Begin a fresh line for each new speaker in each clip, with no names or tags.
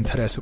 interessu.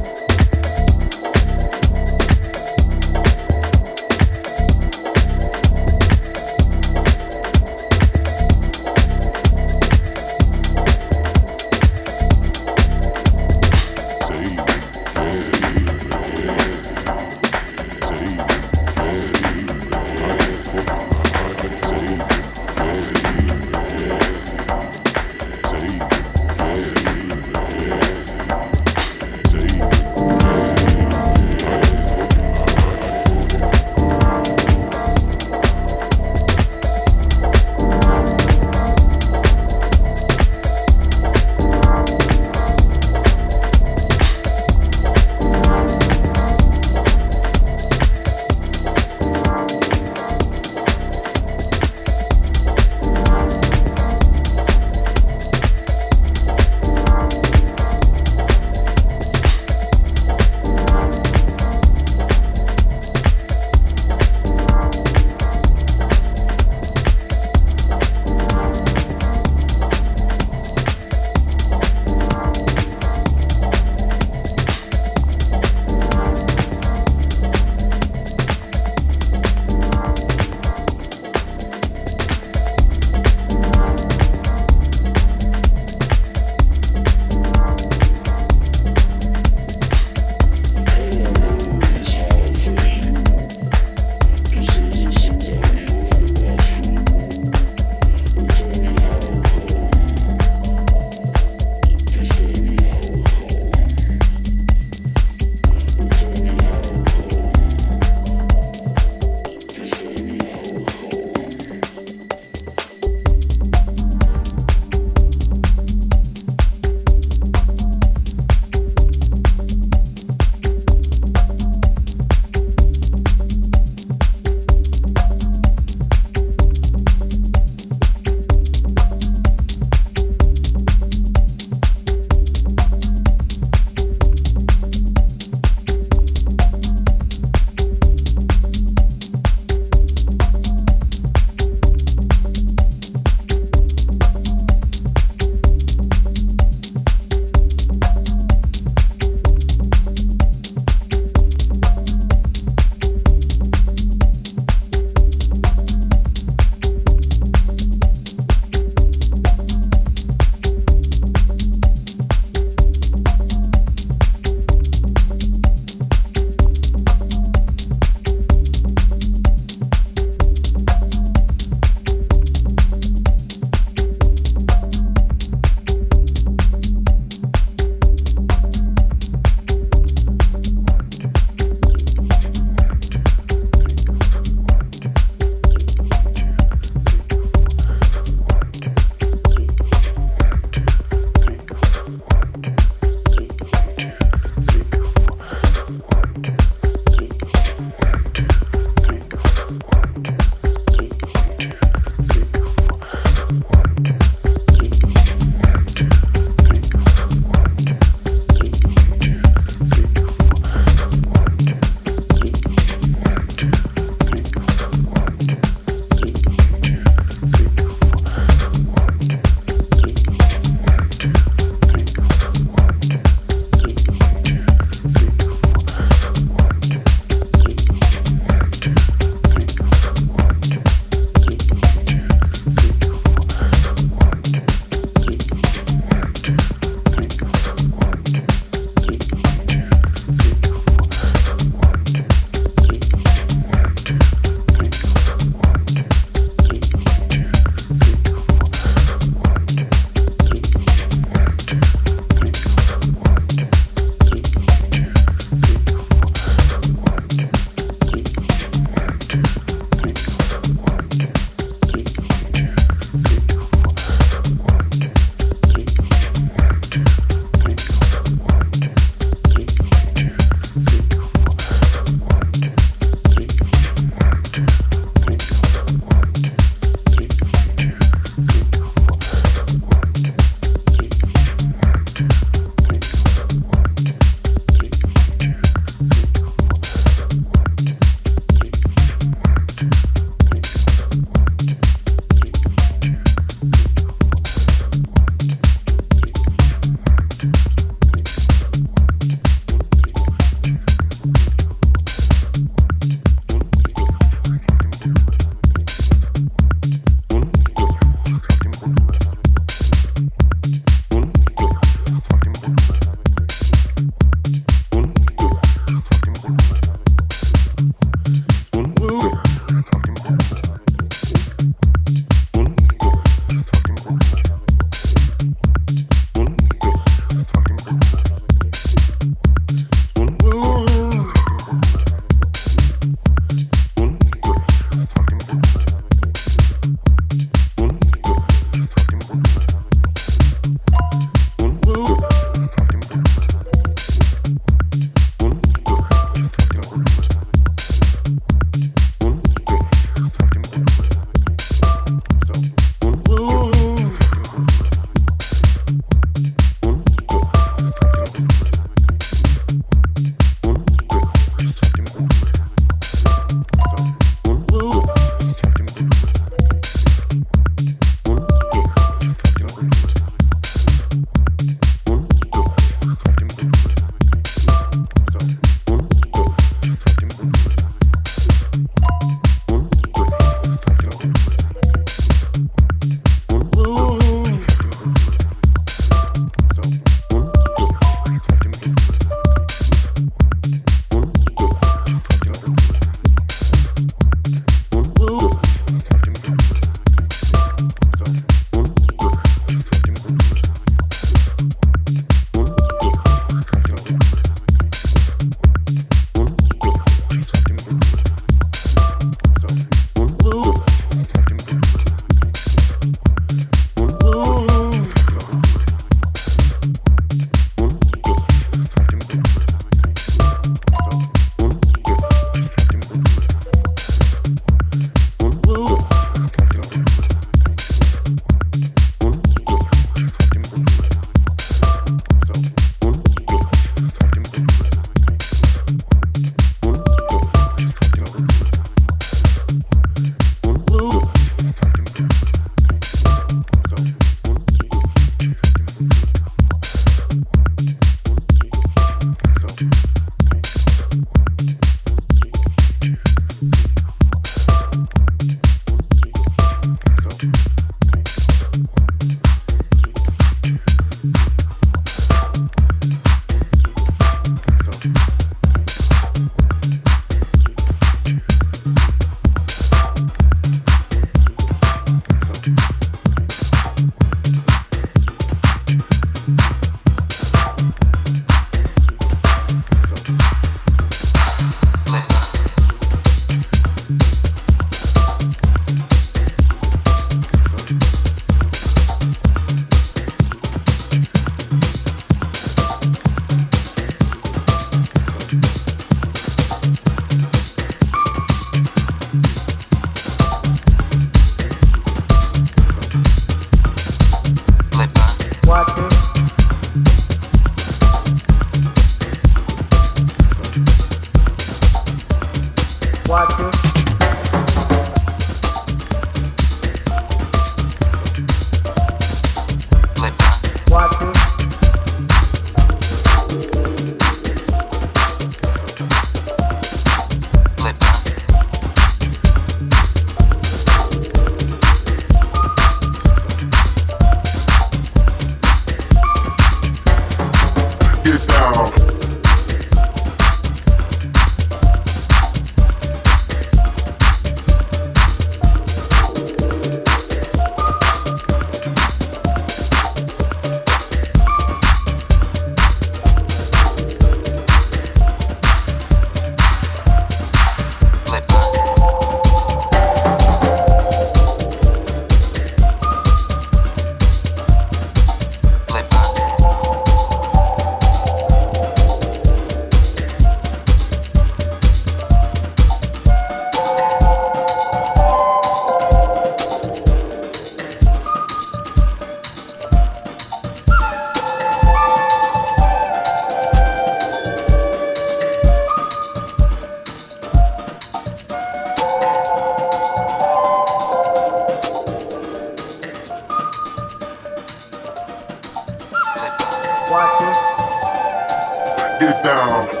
Get down.